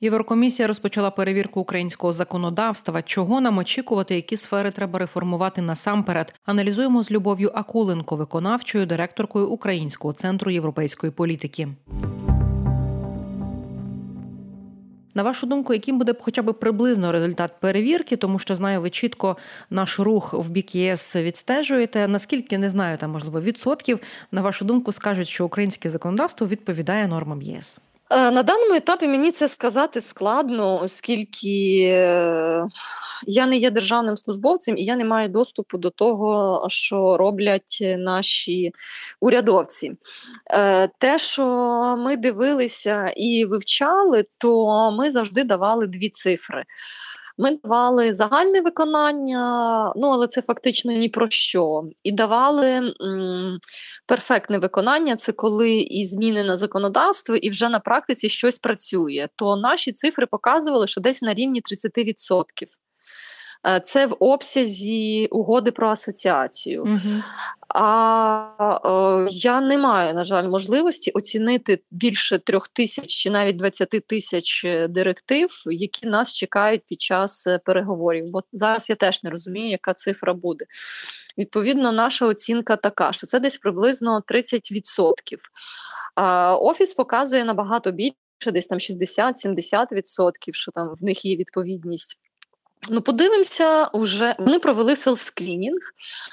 Єврокомісія розпочала перевірку українського законодавства. Чого нам очікувати, які сфери треба реформувати насамперед? Аналізуємо з Любов'ю Акуленко, виконавчою директоркою Українського центру європейської політики. На вашу думку, яким буде хоча б приблизно результат перевірки, тому що знаю, ви чітко наш рух в бік ЄС відстежуєте. Наскільки не знаю, там можливо відсотків на вашу думку скажуть, що українське законодавство відповідає нормам ЄС. Е, на даному етапі мені це сказати складно, оскільки е, я не є державним службовцем і я не маю доступу до того, що роблять наші урядовці. Е, те, що ми дивилися і вивчали, то ми завжди давали дві цифри. Ми давали загальне виконання, ну але це фактично ні про що. І давали м, перфектне виконання це коли і зміни на законодавство, і вже на практиці щось працює. То наші цифри показували, що десь на рівні 30%. Е, це в обсязі угоди про асоціацію. Угу. А о, я не маю, на жаль, можливості оцінити більше трьох тисяч чи навіть 20 тисяч е, директив, які нас чекають під час е, переговорів. Бо зараз я теж не розумію, яка цифра буде. Відповідно, наша оцінка така, що це десь приблизно 30%. А Офіс показує набагато більше, десь там 60-70%, що там в них є відповідність. Ну, подивимося, уже вони провели селф-скрінінг,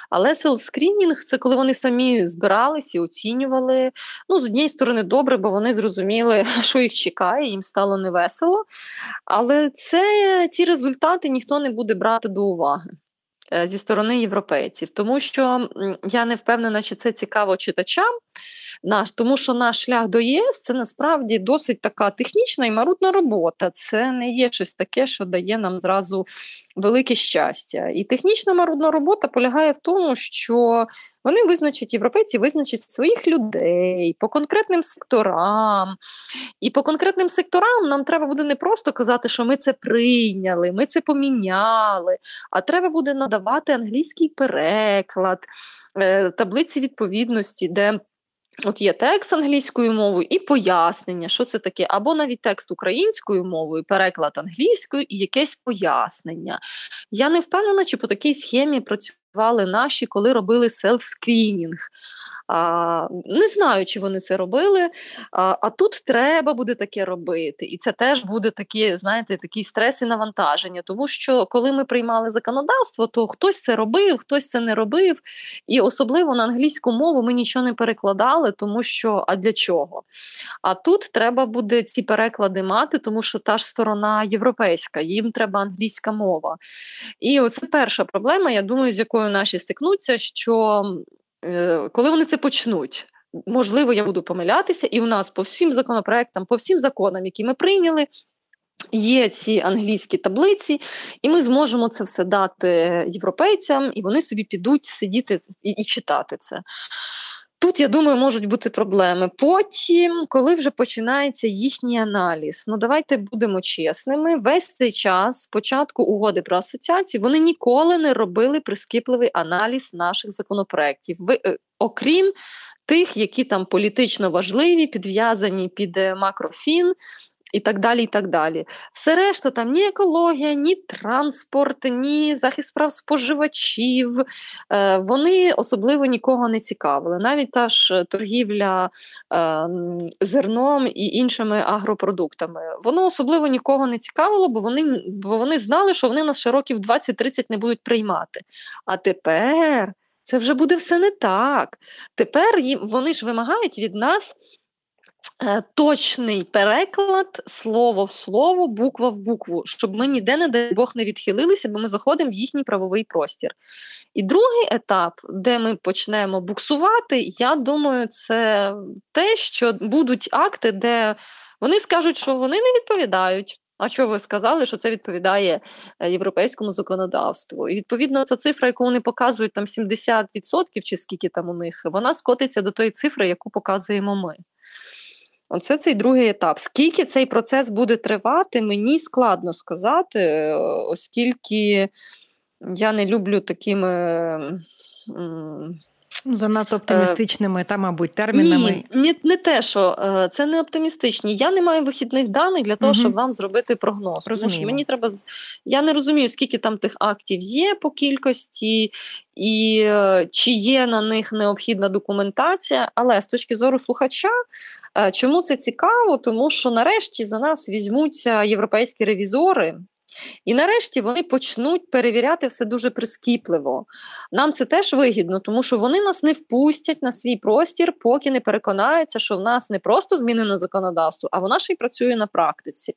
але селф-скрінінг це коли вони самі збирались і оцінювали. Ну, з однієї сторони, добре, бо вони зрозуміли, що їх чекає, їм стало невесело. Але це ці результати ніхто не буде брати до уваги. Е, зі сторони європейців, тому що я не впевнена, чи це цікаво читачам наш, тому що наш шлях до ЄС це насправді досить така технічна і марудна робота. Це не є щось таке, що дає нам зразу велике щастя. І технічна марудна робота полягає в тому, що вони визначать європейці, визначать своїх людей по конкретним секторам. І по конкретним секторам нам треба буде не просто казати, що ми це прийняли, ми це поміняли, а треба буде надавати англійський переклад, е, таблиці відповідності, де От є текст англійською мовою і пояснення, що це таке, або навіть текст українською мовою, переклад англійською і якесь пояснення. Я не впевнена, чи по такій схемі працювали наші, коли робили селф-скрінінг. А, Не знаю, чи вони це робили. А а тут треба буде таке робити. І це теж буде такі, знаєте, такі стрес і навантаження. Тому що коли ми приймали законодавство, то хтось це робив, хтось це не робив. І особливо на англійську мову ми нічого не перекладали, тому що а для чого? А тут треба буде ці переклади мати, тому що та ж сторона європейська, їм треба англійська мова. І оце перша проблема, я думаю, з якою наші стикнуться, що Е, коли вони це почнуть. Можливо, я буду помилятися, і у нас по всім законопроектам, по всім законам, які ми прийняли, є ці англійські таблиці, і ми зможемо це все дати європейцям, і вони собі підуть сидіти і, і читати це. Тут, я думаю, можуть бути проблеми. Потім, коли вже починається їхній аналіз, ну давайте будемо чесними. Весь цей час, спочатку угоди про асоціацію, вони ніколи не робили прискіпливий аналіз наших законопроєктів. Ви, е, окрім тих, які там політично важливі, підв'язані під е, макрофін і так далі. і так далі. Все решта, там ні екологія, ні транспорт, ні захист прав споживачів. Е, Вони особливо нікого не цікавили. Навіть та ж торгівля е, зерном і іншими агропродуктами. Воно особливо нікого не цікавило, бо вони, бо вони знали, що вони нас ще років 20-30 не будуть приймати. А тепер. Це вже буде все не так. Тепер їм вони ж вимагають від нас точний переклад слово в слово, буква в букву, щоб ми ніде, не дай Бог, не відхилилися, бо ми заходимо в їхній правовий простір. І другий етап, де ми почнемо буксувати, я думаю, це те, що будуть акти, де вони скажуть, що вони не відповідають. А що ви сказали, що це відповідає е, європейському законодавству? І відповідно ця цифра, яку вони показують, там 70% чи скільки там у них, вона скотиться до тої цифри, яку показуємо ми. Оце цей другий етап. Скільки цей процес буде тривати, мені складно сказати, оскільки я не люблю такими занадто оптимістичними, та, мабуть, термінами. Ні, не, не те, що це не оптимістичні. Я не маю вихідних даних для того, угу. щоб вам зробити прогноз. Тому що мені треба Я не розумію, скільки там тих актів є по кількості, і е, чи є на них необхідна документація. Але з точки зору слухача, е, чому це цікаво? Тому що нарешті за нас візьмуться європейські ревізори. І нарешті вони почнуть перевіряти все дуже прискіпливо. Нам це теж вигідно, тому що вони нас не впустять на свій простір, поки не переконаються, що в нас не просто змінено законодавство, а вона ще й працює на практиці.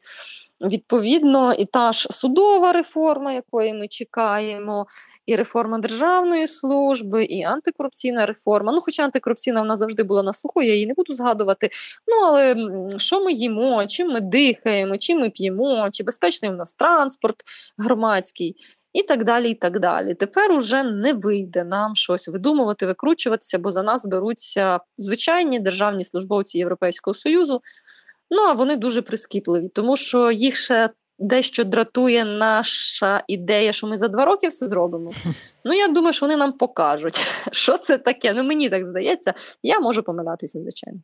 Відповідно, і та ж судова реформа, якої ми чекаємо, і реформа державної служби, і антикорупційна реформа. Ну, хоча антикорупційна вона завжди була на слуху, я її не буду згадувати. Ну, але що ми їмо, чим ми дихаємо, чим ми п'ємо, чи безпечний у нас транспорт громадський. І так далі, і так далі. Тепер уже не вийде нам щось видумувати, викручуватися, бо за нас беруться звичайні державні службовці Європейського Союзу. Ну а вони дуже прискіпливі, тому що їх ще дещо дратує наша ідея, що ми за два роки все зробимо. Ну я думаю, що вони нам покажуть, що це таке. Ну мені так здається, я можу помилятися, звичайно.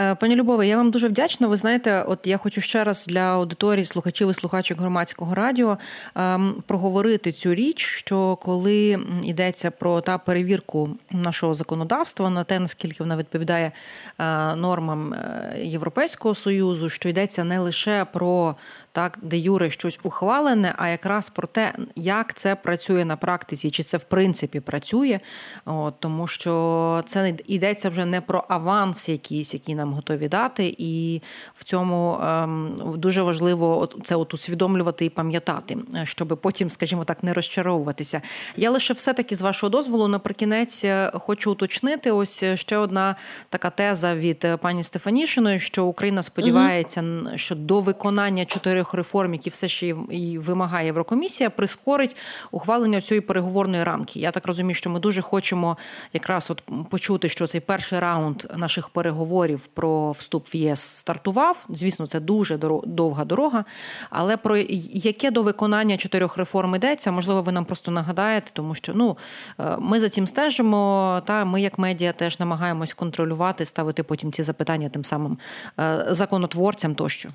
Е, пані Любове, я вам дуже вдячна. Ви знаєте, от я хочу ще раз для аудиторії, слухачів і слухачок громадського радіо ем, проговорити цю річ, що коли йдеться про та перевірку нашого законодавства на те, наскільки вона відповідає е, нормам е, Європейського союзу, що йдеться не лише про так, де Юре щось ухвалене, а якраз про те, як це працює на практиці, чи це в принципі працює, От, тому що це йдеться вже не про аванс, якийсь, який нам готові дати, і в цьому ем, дуже важливо це от усвідомлювати і пам'ятати, щоб потім, скажімо так, не розчаровуватися. Я лише все-таки з вашого дозволу наприкінець е, хочу уточнити. Ось ще одна така теза від е, пані Стефанішиної, що Україна сподівається, угу. що до виконання чотирьох чотирьох реформ, які все ще і вимагає Єврокомісія, прискорить ухвалення цієї переговорної рамки. Я так розумію, що ми дуже хочемо якраз от почути, що цей перший раунд наших переговорів про вступ в ЄС стартував. Звісно, це дуже довга дорога. Але про яке до виконання чотирьох реформ йдеться, можливо, ви нам просто нагадаєте, тому що ну е, ми за цим стежимо. Та ми, як медіа, теж намагаємось контролювати, ставити потім ці запитання тим самим е, законотворцям тощо.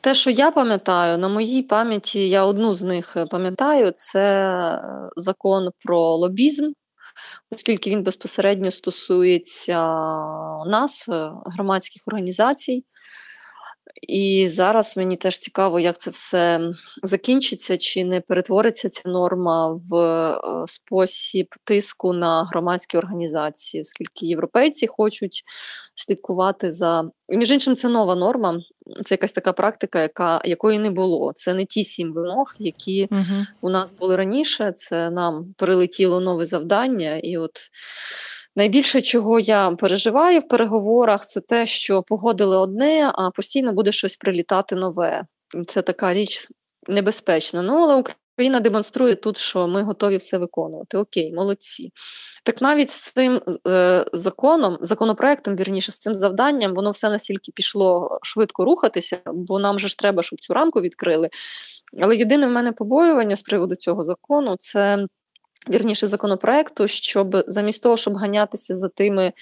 Те, що я пам'ятаю, на моїй пам'яті я одну з них е, пам'ятаю, це закон про лобізм, оскільки він безпосередньо стосується нас, е, громадських організацій. І зараз мені теж цікаво, як це все закінчиться, чи не перетвориться ця норма в е, спосіб тиску на громадські організації, оскільки європейці хочуть слідкувати за і між іншим. Це нова норма, це якась така практика, яка якої не було. Це не ті сім вимог, які угу. у нас були раніше. Це нам прилетіло нове завдання, і от. Найбільше, чого я переживаю в переговорах, це те, що погодили одне, а постійно буде щось прилітати нове. Це така річ небезпечна. Ну, але Україна демонструє тут, що ми готові все виконувати. Окей, молодці. Так навіть з цим е, законом, законопроектом, вірніше, з цим завданням, воно все настільки пішло швидко рухатися, бо нам же ж треба, щоб цю рамку відкрили. Але єдине в мене побоювання з приводу цього закону це вірніше законопроекту, щоб замість того, щоб ганятися за тими.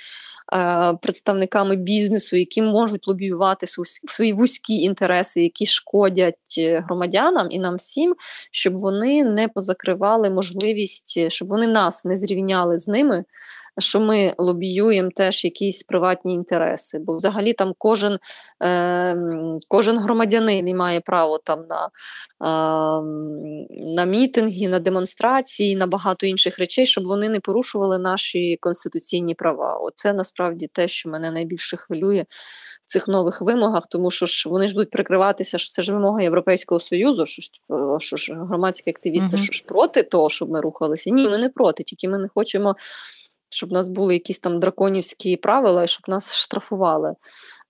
Е, представниками бізнесу, які можуть лобіювати свої вузькі інтереси, які шкодять е, громадянам і нам всім, щоб вони не позакривали можливість, щоб вони нас не зрівняли з ними що ми лобіюємо теж якісь приватні інтереси, бо взагалі там кожен е, кожен громадянин має право там на е, на мітинги, на демонстрації, на багато інших речей, щоб вони не порушували наші конституційні права. Оце насправді те, що мене найбільше хвилює в цих нових вимогах, тому що ж вони ж будуть прикриватися, що це ж вимога Європейського Союзу, що ж, що ж громадські активісти uh-huh. що ж проти того, щоб ми рухалися. Ні, ми не проти, тільки ми не хочемо щоб у нас були якісь там драконівські правила, і щоб нас штрафували.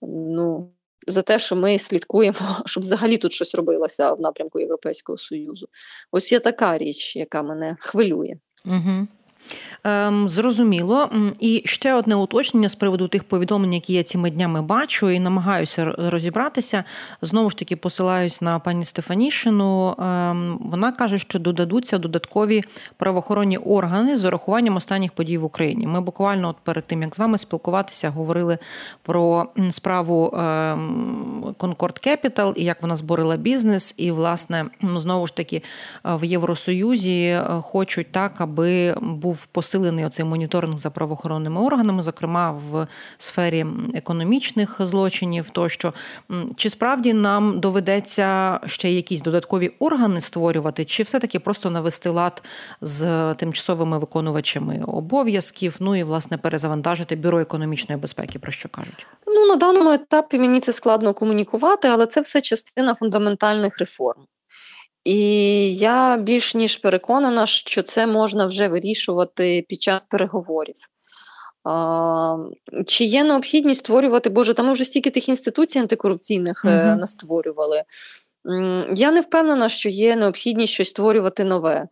Ну, За те, що ми слідкуємо, щоб взагалі тут щось робилося в напрямку Європейського Союзу. Ось є така річ, яка мене хвилює. Угу. Ем, Зрозуміло. І ще одне уточнення з приводу тих повідомлень, які я цими днями бачу, і намагаюся розібратися. Знову ж таки, посилаюсь на пані Стефанішину. Ем, вона каже, що додадуться додаткові правоохоронні органи з урахуванням останніх подій в Україні. Ми буквально от перед тим як з вами спілкуватися, говорили про справу Concord ем, Capital і як вона зборила бізнес. І, власне, знову ж таки в Євросоюзі е, хочуть так, аби був посилений оцей моніторинг за правоохоронними органами, зокрема в сфері економічних злочинів. Тощо чи справді нам доведеться ще якісь додаткові органи створювати, чи все-таки просто навести лад з тимчасовими виконувачами обов'язків? Ну і власне перезавантажити бюро економічної безпеки, про що кажуть? Ну на даному етапі мені це складно комунікувати, але це все частина фундаментальних реформ. І я більш ніж переконана, що це можна вже вирішувати під час переговорів. А, Чи є необхідність створювати, Боже, там вже стільки тих інституцій антикорупційних угу. настворювали. Я не впевнена, що є необхідність щось створювати нове.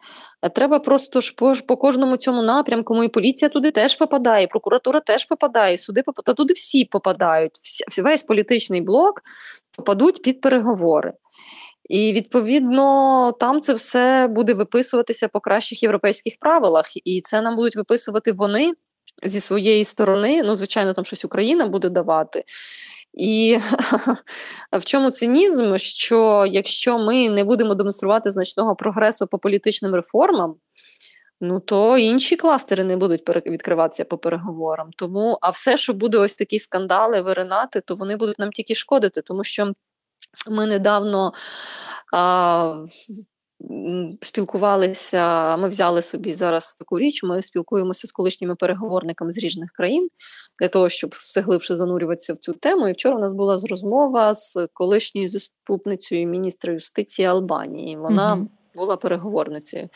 Треба просто ж по, по кожному цьому напрямку, і поліція туди теж попадає, і прокуратура теж попадає, і суди попадають, та туди всі попадають. Весь політичний блок попадуть під переговори. І відповідно там це все буде виписуватися по кращих європейських правилах, і це нам будуть виписувати вони зі своєї сторони. Ну, звичайно, там щось Україна буде давати. І в чому цинізм? Що якщо ми не будемо демонструвати значного прогресу по політичним реформам, ну то інші кластери не будуть відкриватися по переговорам. Тому, а все, що буде ось такі скандали виринати, то вони будуть нам тільки шкодити, тому що ми недавно а, спілкувалися, ми взяли собі зараз таку річ, ми спілкуємося з колишніми переговорниками з різних країн для того, щоб все глибше занурюватися в цю тему. І вчора у нас була розмова з колишньою заступницею міністра юстиції Албанії. Вона угу. була переговорницею.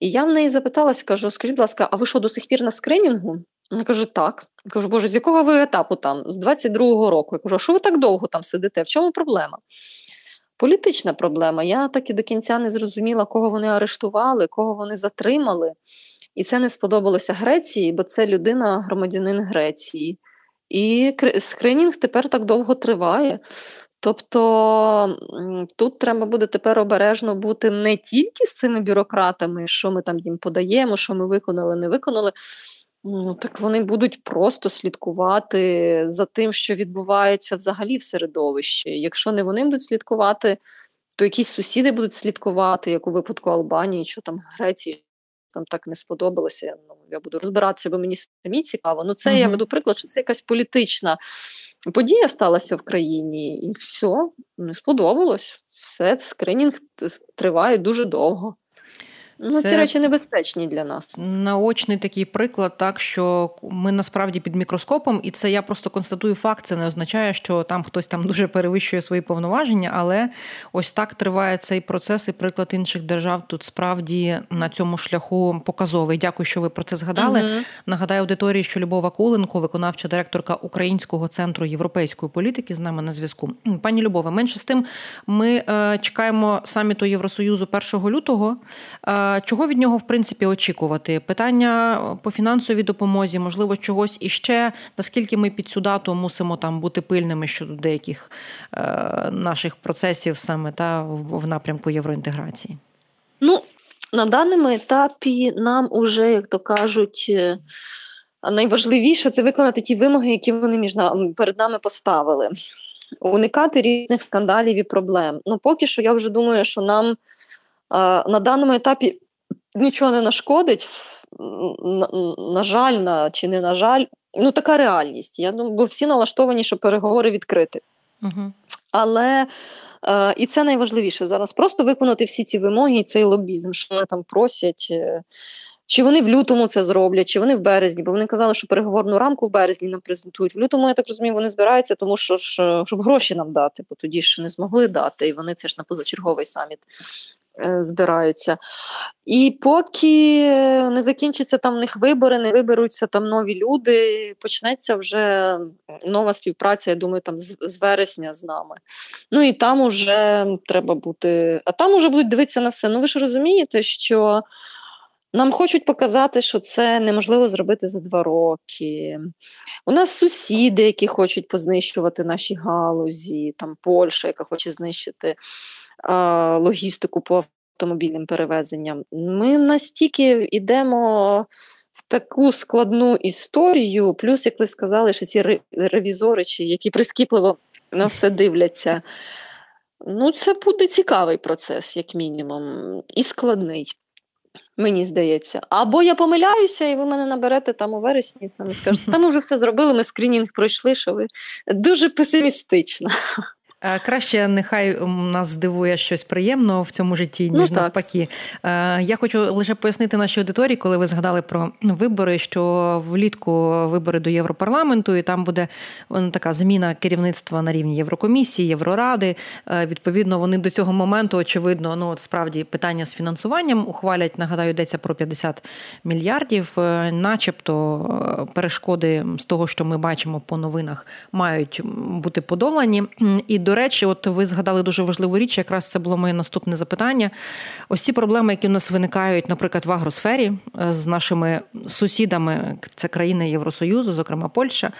І я в неї запиталася, кажу: скажіть, будь ласка, а ви що до сих пір на скринінгу? Вона каже, так. Я кажу, Боже, з якого ви етапу там? З 22-го року. Я кажу, а що ви так довго там сидите? В чому проблема? Політична проблема. Я так і до кінця не зрозуміла, кого вони арештували, кого вони затримали. І це не сподобалося Греції, бо це людина, громадянин Греції. І скринінг тепер так довго триває. Тобто тут треба буде тепер обережно бути не тільки з цими бюрократами, що ми там їм подаємо, що ми виконали, не виконали. Ну, так вони будуть просто слідкувати за тим, що відбувається взагалі в середовищі. Якщо не вони будуть слідкувати, то якісь сусіди будуть слідкувати, як у випадку Албанії, що там Греції там так не сподобалося. Ну, Я буду розбиратися, бо мені самі цікаво. Ну, це угу. я веду приклад, що це якась політична подія сталася в країні, і все, не сподобалось. Все, скринінг триває дуже довго. Ну, це ці речі небезпечні для нас. Наочний такий приклад, так що ми насправді під мікроскопом, і це я просто констатую факт. Це не означає, що там хтось там дуже перевищує свої повноваження, але ось так триває цей процес, і приклад інших держав тут справді на цьому шляху показовий. Дякую, що ви про це згадали. Угу. Нагадаю аудиторії, що Любова Куленко, виконавча директорка Українського центру європейської політики, з нами на зв'язку. Пані Любове, менше з тим, ми е, чекаємо саміту Євросоюзу 1 лютого. Е, Чого від нього в принципі очікувати? Питання по фінансовій допомозі, можливо, чогось іще. Наскільки ми під цю дату мусимо там бути пильними щодо деяких е, наших процесів саме та в напрямку євроінтеграції? Ну на даному етапі нам уже, як то кажуть, е, найважливіше це виконати ті вимоги, які вони між нами перед нами поставили. Уникати різних скандалів і проблем. Ну, поки що я вже думаю, що нам на даному етапі нічого не нашкодить. На, на жаль, на, чи не на жаль, ну така реальність. Я думаю, бо всі налаштовані, щоб переговори відкрити. Угу. Але е, і це найважливіше зараз просто виконати всі ці вимоги і цей лобізм, що вони там просять. Е, чи вони в лютому це зроблять, чи вони в березні, бо вони казали, що переговорну рамку в березні нам презентують. В лютому, я так розумію, вони збираються, тому що ж, щоб гроші нам дати, бо тоді ж не змогли дати, і вони це ж на позачерговий саміт збираються. І поки не закінчаться там в них вибори, не виберуться там нові люди, почнеться вже нова співпраця, я думаю, там з вересня з нами. Ну і там уже треба бути, а там уже будуть дивитися на все. Ну ви ж розумієте, що Нам хочуть показати, що це неможливо зробити за два роки. У нас сусіди, які хочуть познищувати наші галузі, там Польща, яка хоче знищити логістику по автомобільним перевезенням. Ми настільки йдемо в таку складну історію, плюс, як ви сказали, що ці ревізори, які прискіпливо на все дивляться. Ну, це буде цікавий процес, як мінімум, і складний. Мені здається. Або я помиляюся, і ви мене наберете там у вересні там скажете, там вже все зробили, ми скринінг пройшли, що ви дуже песимістично. Е, краще нехай нас здивує щось приємного в цьому житті, ніж ну, навпаки. Е, я хочу лише пояснити нашій аудиторії, коли ви згадали про вибори, що влітку вибори до Європарламенту, і там буде така зміна керівництва на рівні Єврокомісії, Євроради. Е, відповідно, вони до цього моменту, очевидно, ну от справді питання з фінансуванням ухвалять. Нагадаю, йдеться про 50 мільярдів, начебто перешкоди з того, що ми бачимо по новинах, мають бути подолані. І до до речі, от ви згадали дуже важливу річ, якраз це було моє наступне запитання. Ось ці проблеми, які у нас виникають, наприклад, в агросфері е, з нашими сусідами, це країни Євросоюзу, зокрема Польща.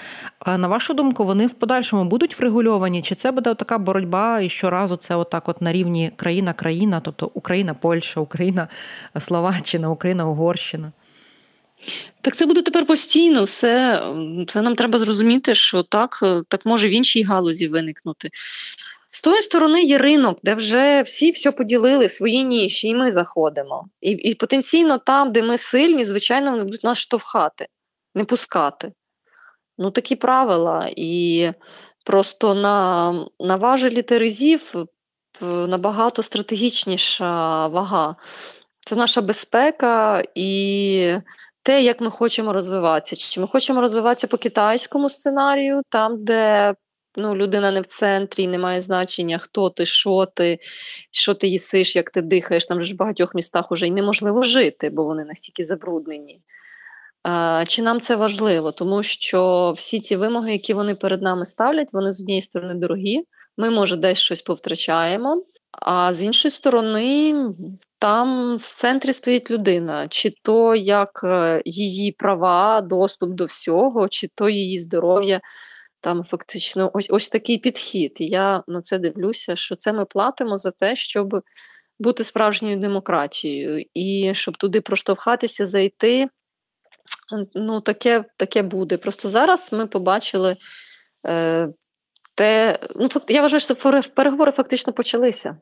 На вашу думку, вони в подальшому будуть врегульовані? Чи це буде така боротьба і щоразу це отак, от на рівні країна-країна, тобто Україна, Польща, Україна, Словаччина, Україна, Угорщина? Так це буде тепер постійно. Все це нам треба зрозуміти, що так, е, так може в іншій галузі виникнути. З тої сторони є ринок, де вже всі все поділили свої ніші, і ми заходимо. І і потенційно там, де ми сильні, звичайно, вони будуть нас штовхати, не пускати. Ну, такі правила. І просто на на важелі терезів набагато стратегічніша вага. Це наша безпека і те, як ми хочемо розвиватися. Чи ми хочемо розвиватися по китайському сценарію, там, де ну, людина не в центрі, не має значення, хто ти, що ти, що ти їсиш, як ти дихаєш. Там ж в багатьох містах вже й неможливо жити, бо вони настільки забруднені. Чи нам це важливо? Тому що всі ці вимоги, які вони перед нами ставлять, вони з однієї сторони дорогі. Ми, може, десь щось повтрачаємо, а з іншої сторони, там в центрі стоїть людина, чи то як е, її права, доступ до всього, чи то її здоров'я. Там фактично ось ось такий підхід. І я на це дивлюся, що це ми платимо за те, щоб бути справжньою демократією, і щоб туди проштовхатися, зайти. Ну, таке таке буде. Просто зараз ми побачили е, те, ну, я вважаю, що переговори фактично почалися.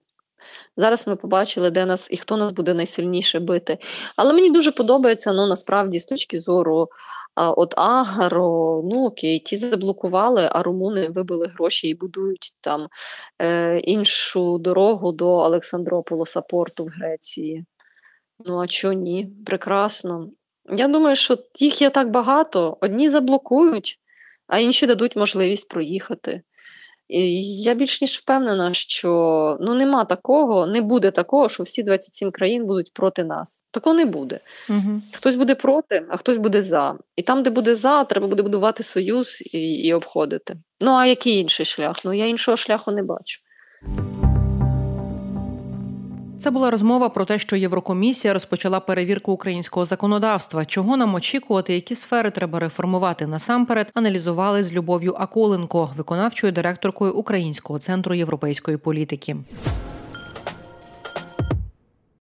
Зараз ми побачили, де нас і хто нас буде найсильніше бити. Але мені дуже подобається ну, насправді з точки зору а, от Агаро, ну окей, ті заблокували, а румуни вибили гроші і будують там е, іншу дорогу до Олександрополоса порту в Греції. Ну, а чого ні? Прекрасно. Я думаю, що їх є так багато, одні заблокують, а інші дадуть можливість проїхати. Я більш ніж впевнена, що ну нема такого, не буде такого, що всі 27 країн будуть проти нас. Такого не буде. Угу. Хтось буде проти, а хтось буде за. І там, де буде за, треба буде будувати союз і, і обходити. Ну а який інший шлях? Ну я іншого шляху не бачу. Це була розмова про те, що Єврокомісія розпочала перевірку українського законодавства. Чого нам очікувати, які сфери треба реформувати насамперед, аналізували з Любов'ю Аколенко, виконавчою директоркою Українського центру європейської політики.